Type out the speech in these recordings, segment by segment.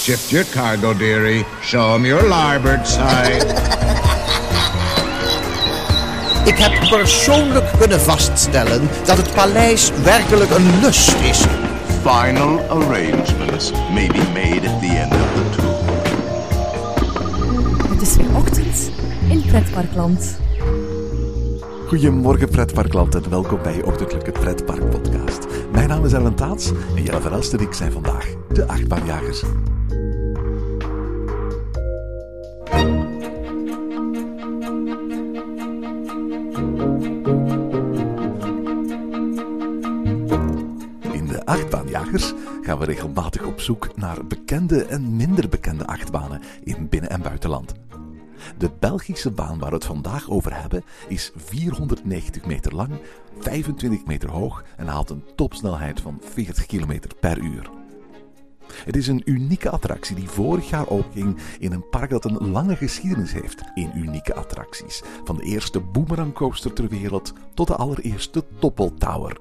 Shift your cargo, dearie. Show 'em your larboard side. Ik heb persoonlijk kunnen vaststellen dat het paleis werkelijk een lust is. Final arrangements may be made at the end of the tour. Het is weer ochtend in Pretparkland. Goedemorgen pretparkland en welkom bij je ochtendelijke pretpark podcast. Mijn naam is Ellen Taats en Jelle Verhelst en ik zijn vandaag de achtbaanjagers. Achtbaanjagers gaan we regelmatig op zoek naar bekende en minder bekende achtbanen in binnen- en buitenland. De Belgische baan waar we het vandaag over hebben is 490 meter lang, 25 meter hoog en haalt een topsnelheid van 40 km per uur. Het is een unieke attractie die vorig jaar opging in een park dat een lange geschiedenis heeft in unieke attracties. Van de eerste boomerang coaster ter wereld tot de allereerste Toppel Tower.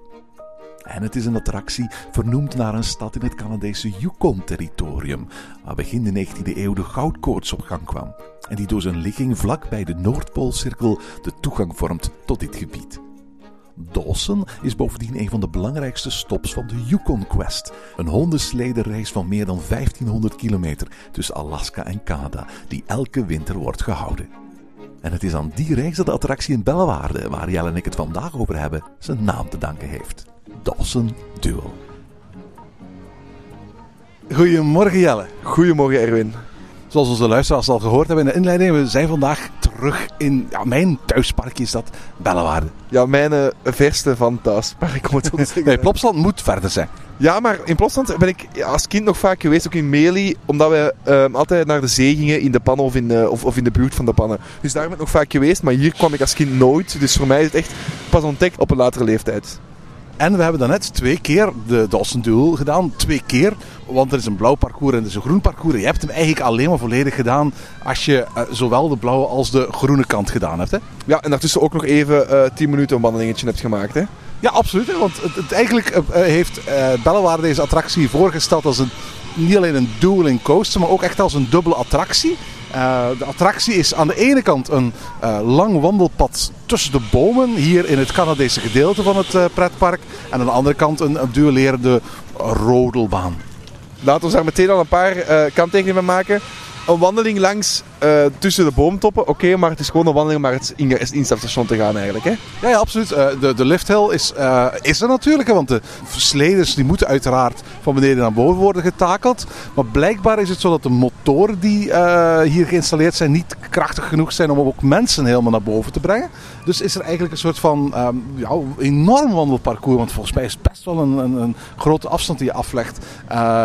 En het is een attractie vernoemd naar een stad in het Canadese Yukon-territorium, waar begin de 19e eeuw de goudkoorts op gang kwam. En die door zijn ligging vlak bij de Noordpoolcirkel de toegang vormt tot dit gebied. Dawson is bovendien een van de belangrijkste stops van de Yukon Quest, een hondensledenreis van meer dan 1500 kilometer tussen Alaska en Canada, die elke winter wordt gehouden. En het is aan die reis dat de attractie in Bellewaarde, waar Jelle en ik het vandaag over hebben, zijn naam te danken heeft. Dawson Duel. Goedemorgen Jelle. Goedemorgen Erwin. Zoals onze luisteraars al gehoord hebben in de inleiding, we zijn vandaag terug in ja, mijn thuispark is dat, Bellewaarde. Ja, mijn eh, verste van thuispark moet ik zo zeggen. Nee, Plopsland moet verder zijn. Ja, maar in Plopsland ben ik ja, als kind nog vaak geweest, ook in Meli, omdat we ehm, altijd naar de zee gingen in de pannen of in de, of, of in de buurt van de pannen. Dus daar ben ik nog vaak geweest, maar hier kwam ik als kind nooit. Dus voor mij is het echt pas ontdekt op een latere leeftijd. En we hebben daarnet twee keer de Dawson Duel gedaan. Twee keer, want er is een blauw parcours en er is een groen parcours. Je hebt hem eigenlijk alleen maar volledig gedaan als je eh, zowel de blauwe als de groene kant gedaan hebt. Hè? Ja, en daartussen ook nog even eh 10 minuten een wandelingetje hebt gemaakt. Hè? Ja, absoluut. Hè? Want het, het eigenlijk eh, heeft Bellewaarde deze attractie voorgesteld als een, niet alleen een dueling coaster, maar ook echt als een dubbele attractie. Eh, de attractie is aan de ene kant een eh, lang wandelpad tussen de bomen, hier in het Canadese gedeelte van het eh, pretpark. En aan de andere kant een, een duellerende rodelbaan. Laten we daar meteen al een paar kanttekeningen mee maken. Een wandeling langs eh, tussen de boomtoppen, oké, maar het is gewoon een wandeling maar het het instapstation te gaan eigenlijk. Hè? Ja, ja absoluut. Eh, de, de lifthill is, eh, is er natuurlijk, want de sleders die moeten uiteraard van beneden naar boven worden getakeld. Maar blijkbaar is het zo dat de motoren die hier geïnstalleerd zijn niet krachtig genoeg zijn om ook mensen helemaal naar boven te brengen. Dus is er eigenlijk een soort van ehm, ja, enorm wandelparcours, want volgens mij is het best wel een, een, een grote afstand die je aflegt,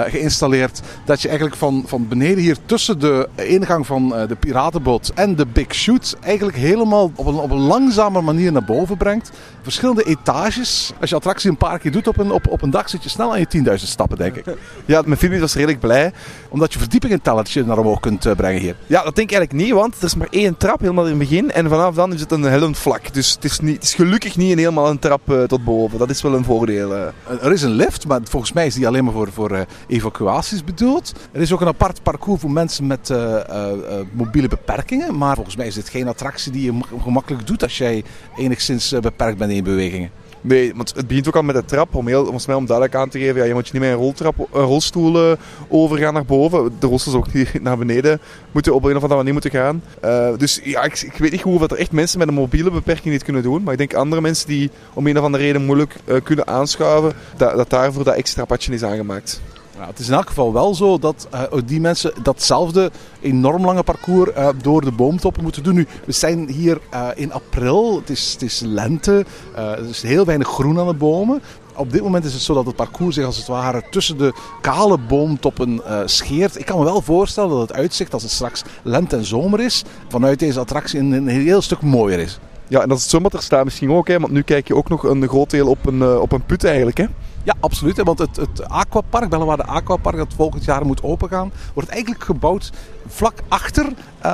geïnstalleerd. Dat je eigenlijk van, van beneden hier tussen de ingang van de piratenboot en de Big Shoot eigenlijk helemaal op een, op een langzame manier naar boven brengt. Verschillende etages. Als je attractie een paar keer doet op een, op, op een dag zit je snel aan je 10.000 stappen, denk ik. Ja, mijn familie was redelijk blij. Omdat je verdiepingentellertje naar omhoog kunt eh, brengen hier. Ja, dat denk ik eigenlijk niet, want er is maar één trap helemaal in het begin. En vanaf dan is het een hellend vlak. Dus het is, niet, het is gelukkig niet een helemaal een trap eh, tot boven. Dat is wel een voordeel. eh. Er is een lift, maar volgens mij is die alleen maar voor, voor eh, evacuaties bedoeld. Er is ook een apart parcours voor mensen met eh, eh, eh, mobiele beperkingen. Maar volgens mij is dit geen attractie die je gemakkelijk doet als jij enigszins eh, beperkt bent in bewegingen. Nee, want het begint ook al met de trap. Om, heel, volgens mij om duidelijk aan te geven, ja, je moet je niet met een, roltrap, een rolstoel eh, overgaan naar boven. De rolstoel ook niet naar beneden moeten op een of andere manier moeten gaan. Eh, dus ja, ik, ik weet niet hoe dat er echt mensen met een mobiele beperking niet kunnen doen. Maar ik denk andere mensen die om een of andere reden moeilijk kunnen aanschuiven, dat, dat daarvoor dat extra padje is aangemaakt. Het is in elk geval wel zo dat eh, die mensen datzelfde enorm lange parcours eh, door de boomtoppen moeten doen. Nu, we zijn hier eh, in april, het is, het is lente, er is heel weinig groen aan de bomen. Op dit moment is het zo dat het parcours zich als het ware tussen de kale boomtoppen scheert. Ik kan me wel voorstellen dat het uitzicht als het straks lente en zomer is, vanuit deze attractie een, heel stuk mooier is. Ja, en als het zomaar staat misschien ook, hè, want nu kijk je ook nog een groot deel op een, op een put eigenlijk. Hè. Ja, absoluut. Want het, het aquapark, Bellewaarde Aquapark, dat volgend jaar moet opengaan, wordt eigenlijk gebouwd vlak achter eh,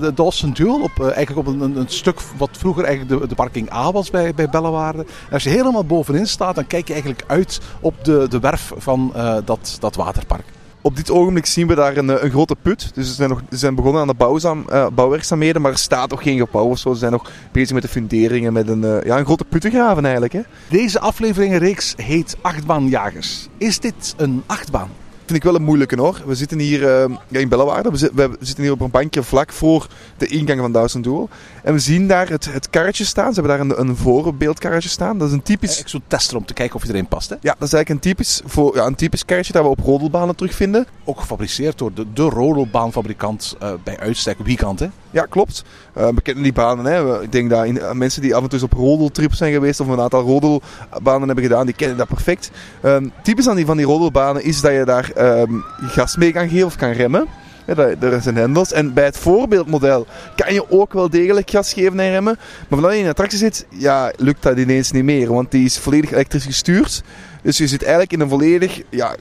de Dawson Duel. Op, eh, eigenlijk op een, een, een stuk wat vroeger eigenlijk de, de parking A was bij, bij Bellewaarde. En als je helemaal bovenin staat, dan kijk je eigenlijk uit op de, de werf van eh, dat, dat waterpark. Op dit ogenblik zien we daar een, eh, een grote put. Dus ze zijn, nog, zijn begonnen aan de bouwzaam, eh, bouwwerkzaamheden, maar er staat nog geen gebouw. Ze zijn nog bezig met de funderingen, met een, eh, ja, een grote puttengraven eigenlijk. Hè. Deze afleveringenreeks heet Achtbaanjagers. Is dit een achtbaan? Vind ik wel een moeilijke hoor. We zitten hier eh, ja, in Bellewaarde. We, we zitten hier op een bankje vlak voor de ingang van Duizend Doel. En we zien daar het, het karretje staan. Ze hebben daar een, een voorbeeldkarretje staan. Dat is een typisch... Ik zo'n tester om te kijken of je erin past. Hè? Ja, dat is eigenlijk een typisch, voor, ja, een typisch karretje dat we op rodelbanen terugvinden. Ook gefabriceerd door de, de rodelbaanfabrikant eh, bij uitstek Wiekant. Hè? Ja, klopt. Eh we kennen die banen. Hè. Ik denk dat eh, mensen die af en toe op rodeltrips zijn geweest of een aantal rodelbanen hebben gedaan, die kennen dat perfect. Ehm, typisch aan die, van die rodelbanen is dat je daar ehm, gas mee kan geven of kan remmen. Ja, er zijn hendels. En bij het voorbeeldmodel kan je ook wel degelijk gas geven en remmen. Maar vanaf je in een attractie zit, ja, lukt dat ineens niet meer. Want die is volledig elektrisch gestuurd. Dus je zit eigenlijk in een volledig ja,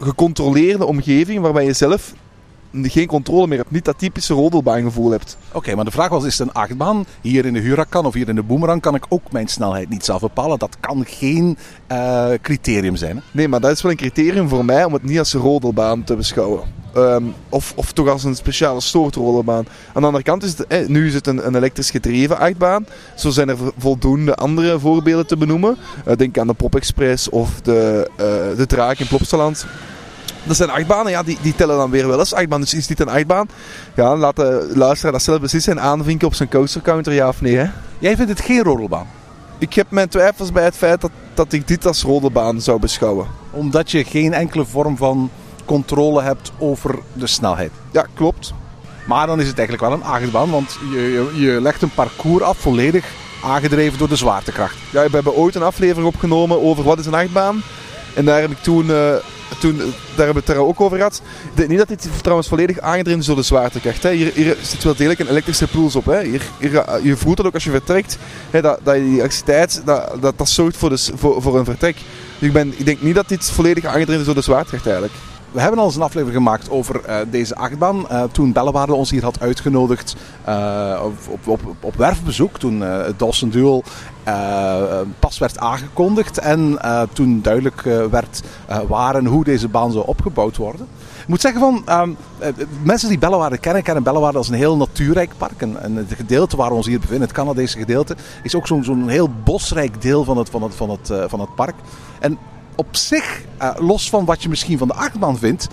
gecontroleerde omgeving waarbij je zelf geen controle meer hebt. Niet dat typische rodelbaangevoel hebt. Oké, maar de vraag was, is het een achtbaan? Hier in de Huracan of hier in de Boomerang kan ik ook mijn snelheid niet zelf bepalen. Dat kan geen eh, criterium zijn. Hè? Nee, maar dat is wel een criterium voor mij om het niet als een rodelbaan te beschouwen. Ehm, of, of toch als een speciale soort rodelbaan. Aan de andere kant is het, eh, nu is het een, een elektrisch gedreven achtbaan. Zo zijn er voldoende andere voorbeelden te benoemen. Eh, denk aan de Pop Express of de, eh, de Draak in Plopsaland. Dat zijn achtbanen, ja, die, die tellen dan weer wel eens achtbaan. Dus is dit een achtbaan? Ja, laat de luisteraar dat zelf beslissen en aanvinken op zijn coastercounter, ja of nee. Hè? Jij vindt het geen rodelbaan? Ik heb mijn twijfels bij het feit dat, dat ik dit als rodelbaan zou beschouwen. Omdat je geen enkele vorm van controle hebt over de snelheid. Ja, klopt. Maar dan is het eigenlijk wel een achtbaan, want je, je, je legt een parcours af volledig aangedreven door de zwaartekracht. Ja, we hebben ooit een aflevering opgenomen over wat is een achtbaan. En daar heb ik toen, eh, toen daar hebben we het ook over gehad. Ik denk niet dat dit trouwens volledig aangedreven is door de zwaartekracht. Hè. Hier, hier zit wel degelijk een elektrische puls op. Hè. Hier, hier, ga- je voelt dat ook als je vertrekt. Hè, dat, dat die elektriciteit, dat, dat, dat zorgt voor, de, s- voor, voor een vertrek. Dus ik, ben, ik denk niet dat dit volledig aangedreven is door de zwaartekracht eigenlijk. We hebben al eens een aflevering gemaakt over eh, deze achtbaan. Eh, toen Bellewaarde ons hier had uitgenodigd eh, op, op, op, op werfbezoek. Toen het Dawson Duel pas werd aangekondigd. En toen duidelijk werd waar en hoe deze baan zou opgebouwd worden. Ik moet zeggen van, eh, mensen die Bellewaarde kennen, kennen Bellewaarde als een heel natuurrijk park. En, en het gedeelte waar we ons hier bevinden, het Canadese gedeelte, is ook zo'n zo'n heel bosrijk deel van het, van het, van het, van het park. En op zich, eh, los van wat je misschien van de achtbaan vindt,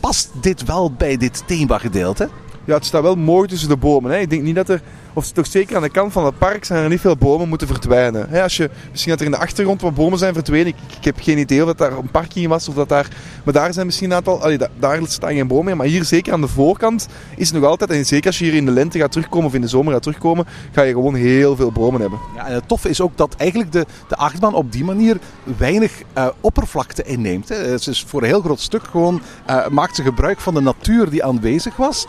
past dit wel bij dit themagedeelte. Ja, het staat wel mooi tussen de bomen. Hè. Ik denk niet dat er, of toch zeker aan de kant van het park, zijn er niet veel bomen moeten verdwijnen. Hè, als je, misschien dat er in de achtergrond wat bomen zijn verdwenen. Ik, ik heb geen idee of dat daar een parking was of dat daar. Maar daar zijn misschien een aantal. Allee, da- daar staan geen bomen meer. Maar hier zeker aan de voorkant is het nog altijd. En zeker als je hier in de lente gaat terugkomen of in de zomer gaat terugkomen, ga je gewoon heel veel bomen hebben. Ja, en het toffe is ook dat eigenlijk de, de achtbaan op die manier weinig eh, oppervlakte inneemt. Hè. Het is voor een heel groot stuk gewoon, eh, maakt ze gebruik van de natuur die aanwezig was.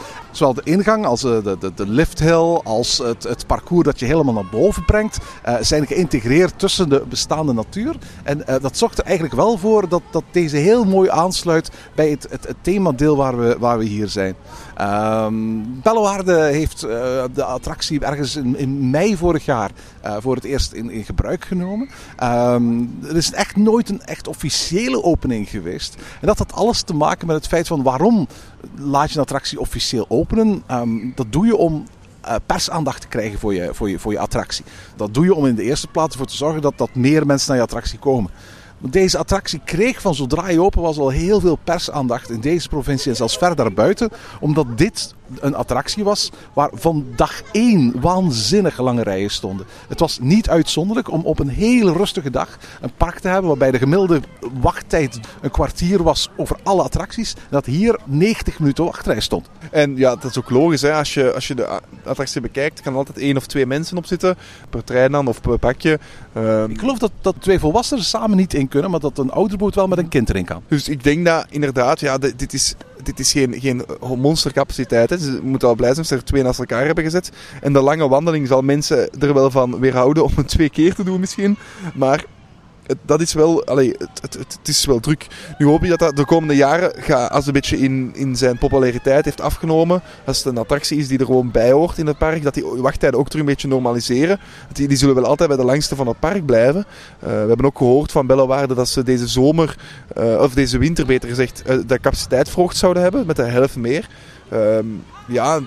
De ingang als eh, de, de, de lifthill, als het, het parcours dat je helemaal naar boven brengt, eh, zijn geïntegreerd tussen de bestaande natuur. En eh, dat zorgt er eigenlijk wel voor dat, dat deze heel mooi aansluit bij het, het, het themadeel waar we, waar we hier zijn. Bellewaarde heeft de attractie ergens in, in mei vorig jaar voor het eerst in, in gebruik genomen. Ehm, er is echt nooit een echt officiële opening geweest. En dat had alles te maken met het feit van waarom laat je een attractie officieel Ehm, dat doe je om eh, persaandacht te krijgen voor je, voor, je, voor je attractie. Dat doe je om in de eerste plaats ervoor te zorgen dat, dat meer mensen naar je attractie komen. Deze attractie kreeg van zodra hij open was al heel veel persaandacht in deze provincie en zelfs ver daarbuiten. Omdat dit een attractie was waar van dag één waanzinnig lange rijen stonden. Het was niet uitzonderlijk om op een hele rustige dag een park te hebben waarbij de gemiddelde wachttijd een kwartier was over alle attracties. Dat hier 90 minuten wachtrij stond. En ja, dat is ook logisch. Hè. Als, je, als je de attractie bekijkt, kan er altijd één of twee mensen op zitten. Per trein dan of per pakje. Ehm, Ik geloof dat, dat twee volwassenen samen niet in kunnen, maar dat een ouderboot wel met een kind erin kan. Dus ik denk dat inderdaad, ja, dit is, dit is geen, geen monstercapaciteit. Hè. Ze moeten wel blij zijn ze er twee naast elkaar hebben gezet. En de lange wandeling zal mensen er wel van weerhouden om het twee keer te doen misschien. Maar het, dat is wel, allee, het, het, het, is wel druk. Nu hoop ik dat dat de komende jaren, gaat, als het een beetje in, in zijn populariteit heeft afgenomen, als het een attractie is die er gewoon bij hoort in het park, dat die wachttijden ook terug een beetje normaliseren. Die, die zullen wel altijd bij de langste van het park blijven. Uh, we hebben ook gehoord van Bellewaarde dat ze deze zomer, uh, of deze winter beter gezegd, uh, de capaciteit verhoogd zouden hebben met de helft meer. Ehm, ja,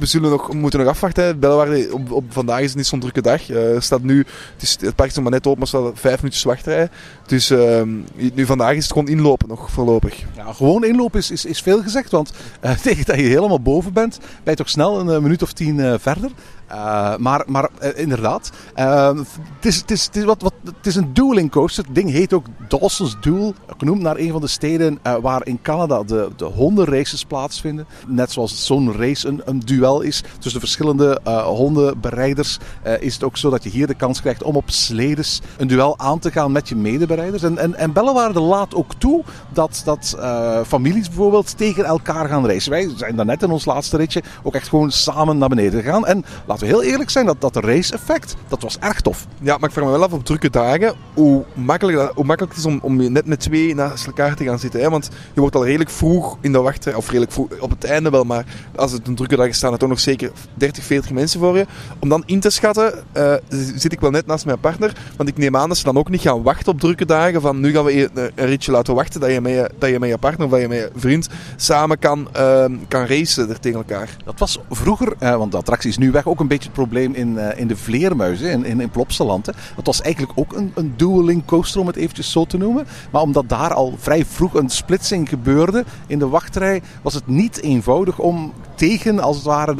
we zullen nog, moeten nog afwachten. Bellewaarde, op, op, vandaag is het niet zo'n drukke dag. Uh, staat nu, het, is, het park is nog maar net open, maar staat vijf minuutjes wachtrij. Dus uh, nu vandaag is het gewoon inlopen nog voorlopig. Ja, gewoon inlopen is, is, is veel gezegd, want uh, tegen dat je helemaal boven bent, ben je toch snel een minuut of tien verder. Uh, maar maar uh, inderdaad, uh, het, is, het, is, het, is het een dueling coaster. Het ding heet ook Dawson's Duel. Genoemd naar een van de steden waar in Canada de, de hondenraces plaatsvinden. Net zoals zo'n race een, een duel is tussen verschillende hondenbereiders. is het ook zo dat je hier de kans krijgt om op sledes een duel aan te gaan met je medebereiders. En, en, en Bellewaarde laat ook toe dat, dat families bijvoorbeeld tegen elkaar gaan racen. Wij zijn daarnet in ons laatste ritje ook echt gewoon samen naar beneden gegaan. En laten we heel eerlijk zijn, dat, dat race-effect, dat was erg tof. Ja, maar ik vraag me wel af op drukke dagen hoe makkelijk, dat, hoe makkelijk het is om, om net met twee naast elkaar te gaan zitten. Hè? Want je wordt al redelijk vroeg in de wachtrij, of redelijk vroeg, op het einde wel, maar als het een drukke dag is, staan er toch nog zeker 30, 40 mensen voor je. Om dan in te schatten, uh, zit ik wel net naast mijn partner, want ik neem aan dat ze dan ook niet gaan wachten op drukke dagen, van nu gaan we een ritje laten wachten, dat je met je, dat je, met je partner of dat je met je vriend samen kan, uh, kan racen er tegen elkaar. Dat was vroeger, uh, want de attractie is nu weg, ook een beetje het probleem in, uh, in de Vleermuizen, in, in, in. Dat was eigenlijk ook een, een dueling coaster, om het eventjes zo te noemen. Maar omdat daar al vrij vroeg een splitsing gebeurde in de wachtrij, was het niet eenvoudig om tegen, als het ware,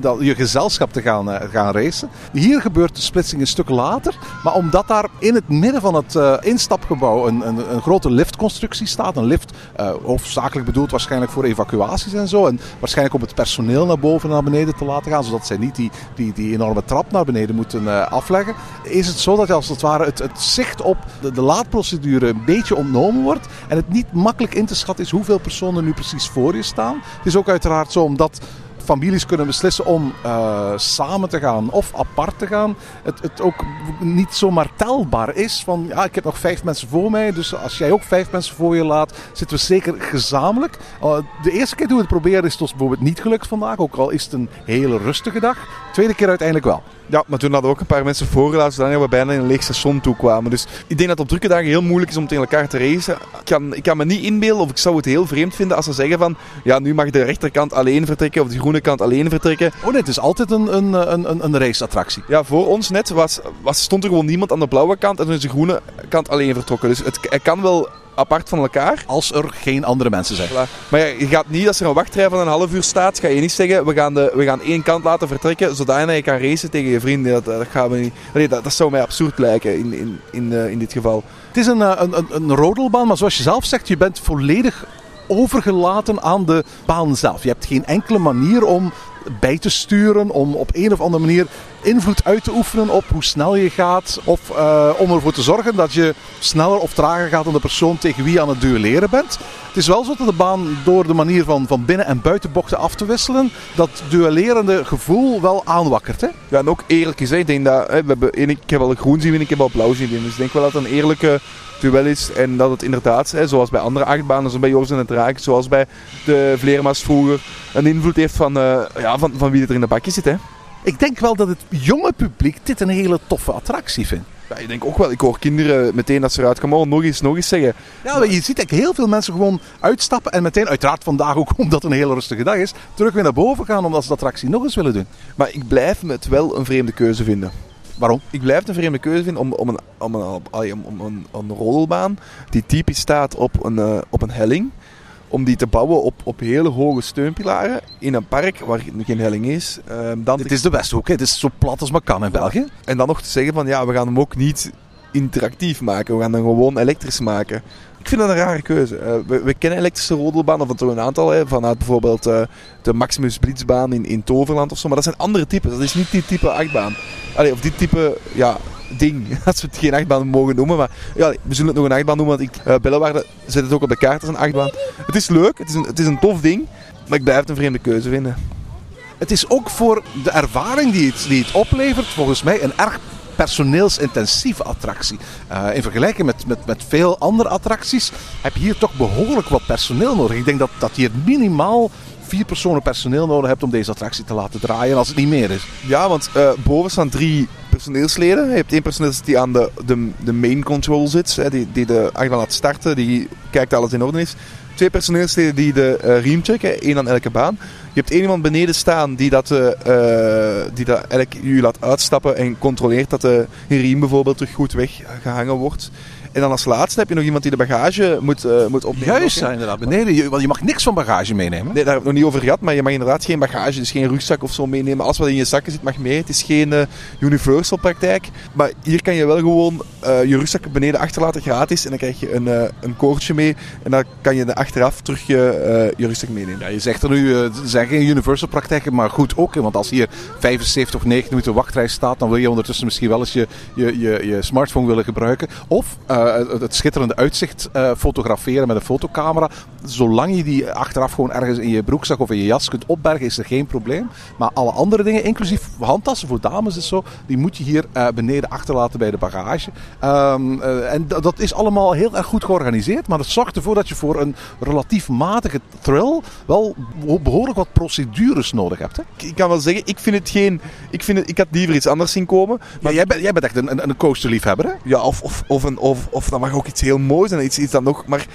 de, je gezelschap te gaan, uh, gaan racen. Hier gebeurt de splitsing een stuk later. Maar omdat daar in het midden van het uh, instapgebouw een, een, een, grote liftconstructie staat. Een lift, hoofdzakelijk bedoeld waarschijnlijk voor evacuaties en zo. En waarschijnlijk om het personeel naar boven en naar beneden te laten gaan. Zodat zij niet die, die, die enorme trap naar beneden moeten afleggen. Is het zo dat als het ware het, het zicht op de, de, laadprocedure een beetje ontnomen wordt. En het niet makkelijk in te schatten is hoeveel personen nu precies voor je staan. Het is ook uiteraard zo omdat families kunnen beslissen om uh, samen te gaan of apart te gaan. Het, het ook niet zomaar telbaar is van ja, ik heb nog vijf mensen voor mij. Dus als jij ook vijf mensen voor je laat, zitten we zeker gezamenlijk. Uh, de eerste keer toen we het proberen is het ons bijvoorbeeld niet gelukt vandaag. Ook al is het een hele rustige dag. Tweede keer uiteindelijk wel. Ja, maar toen hadden we ook een paar mensen voorgelaten, zodat we bijna in een leeg station toe kwamen. Dus ik denk dat het op drukke dagen heel moeilijk is om tegen elkaar te racen. Ik kan, ik kan me niet inbeelden, of ik zou het heel vreemd vinden als ze zeggen van, ja, nu mag de rechterkant alleen vertrekken, of de groene kant alleen vertrekken. Oh nee, het is altijd een, een, een, een raceattractie. Ja, voor ons net was, was, stond er gewoon niemand aan de blauwe kant en toen is de groene kant alleen vertrokken. Dus het, het kan wel apart van elkaar. Als er geen andere mensen zijn. Voilà. Maar ja, je gaat niet, als er een wachtrij van een half uur staat, ga je niet zeggen, we gaan, de, we gaan één kant laten vertrekken, zodat je kan racen tegen je vrienden. Dat, dat gaan we niet. Nee, dat, dat zou mij absurd lijken in, in, in, uh, in dit geval. Het is een, een, een, een rodelbaan, maar zoals je zelf zegt, je bent volledig overgelaten aan de baan zelf. Je hebt geen enkele manier om bij te sturen, om op een of andere manier invloed uit te oefenen op hoe snel je gaat. Of uh, om ervoor te zorgen dat je sneller of trager gaat dan de persoon tegen wie je aan het duelleren bent. Het is wel zo dat de baan door de manier van, van binnen- en buitenbochten af te wisselen, dat duellerende gevoel wel aanwakkert. Hè? Ja, en ook eerlijk gezegd, ik denk dat, hè, we hebben, ik heb al groen zien en ik heb al blauw zien. Dus ik denk wel dat een eerlijke En dat het inderdaad, hè, zoals bij andere achtbanen, zoals bij Joris en het Draak, zoals bij de Vleermaas vroeger, een invloed heeft van, uh, ja, van, van wie er in de bakje zit. Hè. Ik denk wel dat het jonge publiek dit een hele toffe attractie vindt. Ja, ik denk ook wel. Ik hoor kinderen meteen dat ze eruit komen. Oh, nog eens, nog eens zeggen. Ja, je ziet eigenlijk heel veel mensen gewoon uitstappen. En meteen, uiteraard vandaag ook omdat het een hele rustige dag is, terug weer naar boven gaan omdat ze de attractie nog eens willen doen. Maar ik blijf het wel een vreemde keuze vinden. Waarom? Ik blijf het een vreemde keuze vinden om, om, een, om, een, om, om een, een rolbaan die typisch staat op een, uh, op een helling om die te bouwen op, op hele hoge steunpilaren in een park waar geen helling is. Uh, dan het is de Westhoek, het is zo plat als maar kan in België. En dan nog te zeggen van ja, we gaan hem ook niet interactief maken, we gaan hem gewoon elektrisch maken. Ik vind dat een rare keuze. Uh, we, kennen elektrische rodelbanen, of een aantal, hè, vanuit bijvoorbeeld uh, de Maximus Blitzbaan in, in Toverland of zo. Maar dat zijn andere types. Dat is niet die type achtbaan. Allee, of die type ja, ding. Als we het geen achtbaan mogen noemen. Maar ja, we zullen het nog een achtbaan noemen. Want ik, uh, Bellewaarde zet het ook op de kaart als een achtbaan. Het is leuk, het is een, het is een tof ding. Maar ik blijf het een vreemde keuze vinden. Het is ook voor de ervaring die het, die het oplevert, volgens mij een erg personeelsintensieve attractie. Eh, in vergelijking met, met, met veel andere attracties heb je hier toch behoorlijk wat personeel nodig. Ik denk dat, dat hier minimaal vier personen personeel nodig hebt om deze attractie te laten draaien als het niet meer is. Ja, want eh, boven staan drie personeelsleden. Je hebt één personeelslid die aan de, de, de main control zit, hè, die, die de achtbaan laat starten, die kijkt dat alles in orde is. Twee personeelsleden die de eh, riem checken, één aan elke baan. Je hebt één iemand beneden staan die dat, eh, die dat eigenlijk jullie laat uitstappen en controleert dat de riem bijvoorbeeld terug goed weggehangen wordt. En dan als laatste heb je nog iemand die de bagage moet, eh, moet opnemen. Juist, ja, inderdaad. Beneden, je, want je mag niks van bagage meenemen. Nee, daar heb ik nog niet over gehad, maar je mag inderdaad geen bagage, dus geen rugzak of zo meenemen. Alles wat in je zakken zit mag mee. Het is geen eh, universal praktijk. Maar hier kan je wel gewoon eh, je rugzak beneden achterlaten gratis. En dan krijg je een, een koordje mee. En dan kan je er achteraf terug je, je rugzak meenemen. Ja, je zegt er nu, het zijn geen universal praktijken, maar goed ook. hè, Want als hier 75 of 90 minuten wachtrij staat, dan wil je ondertussen misschien wel eens je, je, je, je smartphone willen gebruiken. Of het, het schitterende uitzicht eh, fotograferen met een fotocamera. Zolang je die achteraf gewoon ergens in je broekzak of in je jas kunt opbergen, is er geen probleem. Maar alle andere dingen, inclusief handtassen voor dames en zo, die moet je hier eh, beneden achterlaten bij de bagage. Ehm, eh, en dat is allemaal heel erg goed georganiseerd, maar dat zorgt ervoor dat je voor een relatief matige thrill wel beho- behoorlijk wat procedures nodig hebt. Hè? Ik, kan wel zeggen, ik vind het geen... Ik, vind het, ik had liever iets anders zien komen. Maar jij, bent, jij bent echt een, een, een coasterliefhebber, hè? Ja, of, of, of, een, of, of dat mag ook iets heel moois zijn. Iets, iets dat nog... Maar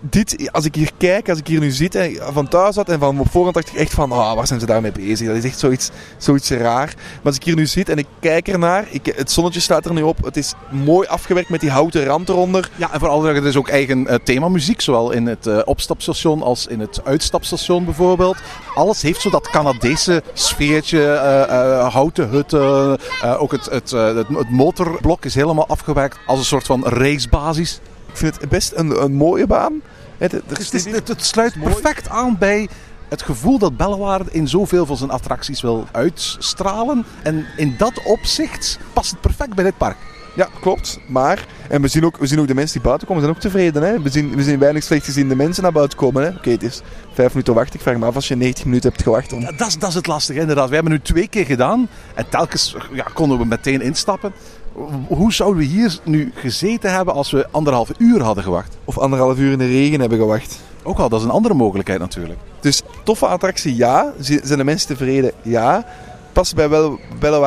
dit, als ik hier kijk, als ik hier nu zit en van thuis had en van op voorhand dacht ik echt van, ah, waar zijn ze daarmee bezig? Dat is echt zoiets, zoiets raar. Maar als ik hier nu zit en ik kijk ernaar, ik, het zonnetje staat er nu op, het is mooi afgewerkt met die houten rand eronder. Ja, en vooral er is ook eigen eh, themamuziek, zowel in het eh, opstapstation als in het uitstapstation bijvoorbeeld. Alles heeft zo dat Canadese sfeertje, eh, houten hutten. ook het, het, het, het motorblok is helemaal afgewerkt als een soort van racebasis. Ik vind het best een, een mooie baan. Het, het, Het, is- het, het sluit perfect aan bij het gevoel dat Bellewaarde in zoveel van zijn attracties wil uitstralen. En in dat opzicht past het perfect bij dit park. Ja, klopt. Maar, en we zien, ook, we zien ook de mensen die buiten komen, zijn ook tevreden. Hè? We, zien, we zien weinig slecht gezien de mensen naar buiten komen. hè. Oké, het is vijf minuten wachten. Ik vraag me af als je 90 minuten hebt gewacht. Om... Ja, dat, is, dat is het lastige, inderdaad. We hebben nu twee keer gedaan en telkens ja, konden we meteen instappen. Hoe zouden we hier nu gezeten hebben als we anderhalf uur hadden gewacht? Of anderhalf uur in de regen hebben gewacht. Ook al, dat is een andere mogelijkheid natuurlijk. Dus toffe attractie, ja. Zijn de mensen tevreden? Ja. Past bij wel,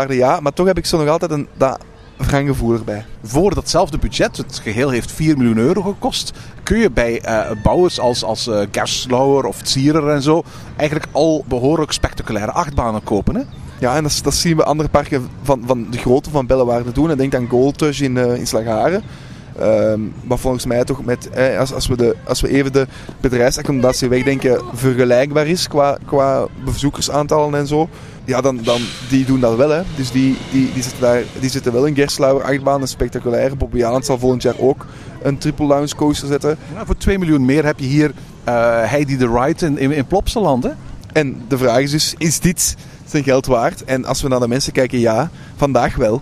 ja. Maar toch heb ik zo nog altijd een dat wranggevoel erbij. Voor datzelfde budget, het geheel heeft 4 miljoen euro gekost, kun je bij eh, bouwers als, als eh Gerstlauer of Zierer en zo eigenlijk al behoorlijk spectaculaire achtbanen kopen. Hè? Ja, en dat, dat zien we andere parken van, van de grootte van Bellewaarde doen. En denk aan Gold Touch in, eh in Slagharen. Ehm, maar volgens mij toch met, eh, als, als, we de, als we even de bedrijfsaccommodatie wegdenken, vergelijkbaar is qua, qua bezoekersaantallen en zo. Ja, dan, dan die doen dat wel. Hè. Dus die, die, die, zitten daar, die zitten wel in Gerstlauer achtbaan, een spectaculaire. Bobby Aland zal volgend jaar ook een triple lounge coaster zetten. Ja, voor 2 miljoen meer heb je hier eh Heidi the Ride in, in, in Plopsaland. Hè? En de vraag is dus, is dit zijn geld waard? En als we naar de mensen kijken, ja, vandaag wel.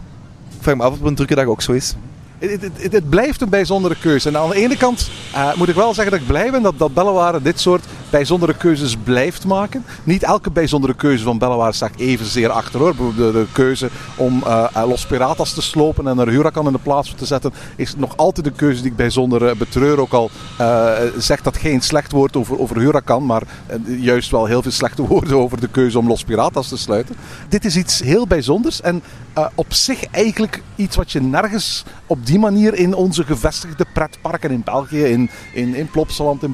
Ik vraag me af op een drukke dag ook zo is. Het, blijft een bijzondere keuze. En aan de ene kant eh, moet ik wel zeggen dat ik blij ben dat, dat dit soort bijzondere keuzes blijft maken. Niet elke bijzondere keuze van Bellewaarde sta ik evenzeer achter hoor. Bijvoorbeeld De, de keuze om eh, Los Piratas te slopen en er Huracan in de plaats te zetten, is nog altijd een keuze die ik bijzonder betreur. Ook al eh, zegt dat geen slecht woord over, over Huracan, maar juist wel heel veel slechte woorden over de keuze om Los Piratas te sluiten. Dit is iets heel bijzonders en op zich eigenlijk iets wat je nergens op die manier in onze gevestigde pretparken in België, in, in, in Plopsaland, in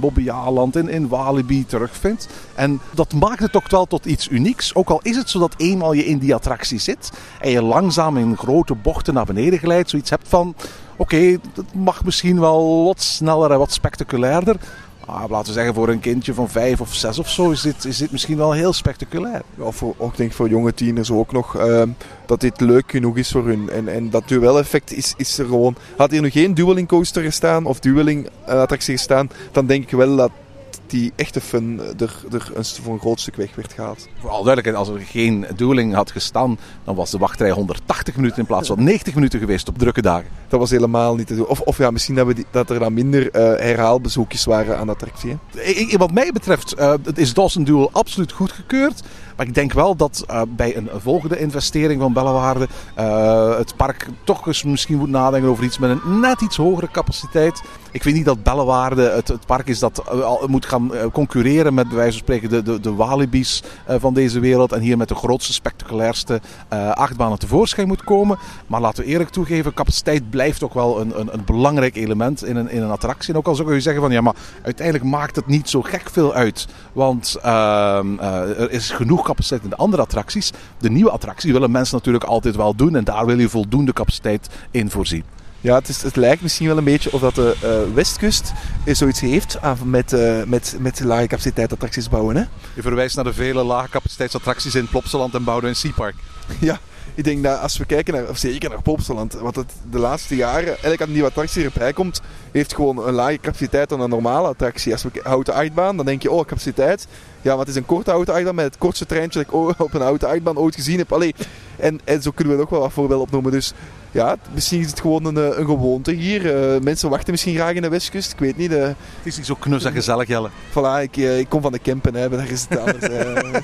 in, in Walibi terugvindt. En dat maakt het ook wel tot iets unieks. Ook al is het zo dat eenmaal je in die attractie zit en je langzaam in grote bochten naar beneden glijdt, zoiets hebt van, oké, het mag misschien wel wat sneller en wat spectaculairder. Ah, laten we zeggen, voor een kindje van vijf of zes of zo is dit, is dit misschien wel heel spectaculair. Ja, voor, ook denk voor jonge tieners ook nog. ehm, dat dit leuk genoeg is voor hun. En, en dat duel-effect is, is er gewoon. Had hier nu geen dueling coaster gestaan of dueling eh, attractie gestaan, dan denk ik wel dat die echte fun er, er een, voor een groot stuk weg werd gehaald. Vooral duidelijkheid, als er geen dueling had gestaan, dan was de wachtrij 180 minuten in plaats van 90 minuten geweest op drukke dagen. Dat was helemaal niet te doen. Of, of ja, misschien dat, we die, dat er dan minder uh, herhaalbezoekjes waren aan de attractie. Hè? Wat mij betreft uh, is Dawson Duel absoluut goedgekeurd. Maar ik denk wel dat uh, bij een volgende investering van Bellewaarde het park toch eens misschien moet nadenken over iets met een net iets hogere capaciteit. Ik weet niet dat Bellewaarde het, het park is dat uh, moet gaan concurreren met bij wijze van spreken de, de, de Walibi's van deze wereld. En hier met de grootste, spectaculairste achtbanen tevoorschijn moet komen. Maar laten we eerlijk toegeven, capaciteit blijft ook wel een, een, een belangrijk element in een, in een attractie. En ook al zou je zeggen van ja, maar uiteindelijk maakt het niet zo gek veel uit. Want ehm, er is genoeg capaciteit in de andere attracties. De nieuwe attractie willen mensen natuurlijk altijd wel doen. En daar wil je voldoende capaciteit in voorzien. Ja, het, is, het lijkt misschien wel een beetje of dat de uh, Westkust zoiets heeft met, uh, met, met lage capaciteit attracties bouwen. Hè? Je verwijst naar de vele lage capaciteitsattracties in Plopsaland en Bouden en Seapark. Ja, ik denk dat als we kijken naar, of zeker naar Plopsaland, wat het de laatste jaren, aan een nieuwe attractie erbij komt, heeft gewoon een lage capaciteit dan een normale attractie. Als we houten achtbaan, dan denk je, oh, capaciteit. Ja, het is een korte houten achtbaan met het kortste treintje dat ik op een houten achtbaan ooit gezien heb. Allee, en, en zo kunnen we nog wel wat voorbeelden opnoemen. Dus ja, misschien is het gewoon een, een gewoonte hier. Uh, mensen wachten misschien graag in de Westkust. Ik weet niet. Uh... Het is niet zo knus en gezellig, Jelle. Voilà, ik, uh, ik kom van de campen, hè, daar is het anders.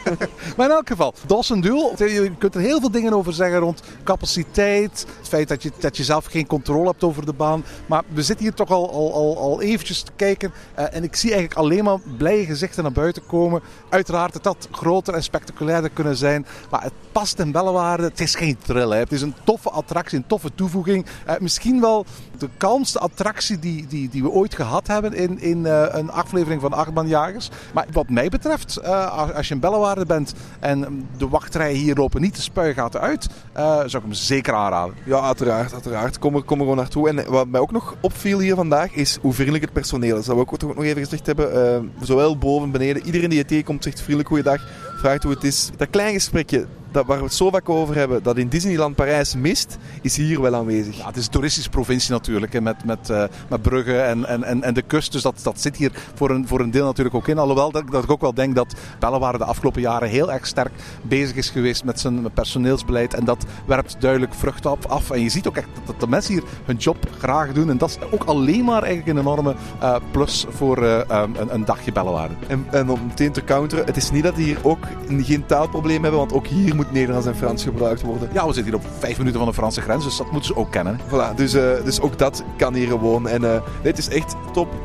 maar in elk geval, Dawson Duel. Je kunt er heel veel dingen over zeggen rond capaciteit. Het feit dat je, dat je zelf geen controle hebt over de baan. Maar we zitten hier toch al, al, al, al eventjes te kijken. en ik zie eigenlijk alleen maar blije gezichten naar buiten komen. Uiteraard, het had groter en spectaculairder kunnen zijn. Maar het past in Bellewaarde. Het is geen thrill. Hè. Het is een toffe attractie, een toffe toevoeging. Uh, misschien wel de kalmste attractie die, die, die we ooit gehad hebben in, in uh, een aflevering van Achtbaanjagers. Maar wat mij betreft, uh, als je in Bellewaarde bent en de wachtrijen hier lopen niet de spuigaten uit, zou ik hem zeker aanraden. Ja, uiteraard. uiteraard. Kom, er, kom er gewoon naartoe. En wat mij ook nog opviel hier vandaag is hoe vriendelijk het personeel is. Dat we ook nog even gezegd hebben. zowel boven, beneden. Iedereen die je tegenkomt zegt vriendelijk goeiedag. Vraagt hoe het is. Dat klein gesprekje, dat, waar we het zo vaak over hebben, dat in Disneyland Parijs mist, is hier wel aanwezig. Ja, het is een toeristische provincie natuurlijk, hè, met, met, uh, met Brugge en, en, en de kust. Dus dat, dat zit hier voor een, voor een deel natuurlijk ook in. Alhoewel dat, dat ik ook wel denk dat Bellewaarde de afgelopen jaren heel erg sterk bezig is geweest met zijn personeelsbeleid. En dat werpt duidelijk vrucht op, af. En je ziet ook echt dat de mensen hier hun job graag doen. En dat is ook alleen maar eigenlijk een enorme uh, plus voor uh, um, een, een, dagje Bellewaarde. En, en om meteen te counteren, het is niet dat we hier ook geen taalprobleem hebben, want ook hier moet Nederlands en Frans gebruikt worden. Ja, we zitten hier op vijf minuten van de Franse grens, dus dat moeten ze ook kennen. Voilà, dus, uh, dus ook dat kan hier gewoon. En uh, dit is echt top. Uh,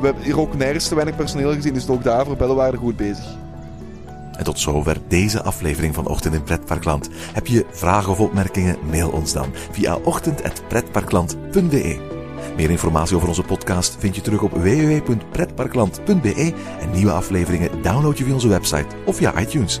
we hebben hier ook nergens te weinig personeel gezien, dus ook daarvoor Bellewaarde goed bezig. En tot zover deze aflevering van Ochtend in Pretparkland. Heb je vragen of opmerkingen? Mail ons dan via ochtend.pretparkland.be. Meer informatie over onze podcast vind je terug op www.pretparkland.be en nieuwe afleveringen download je via onze website of via iTunes.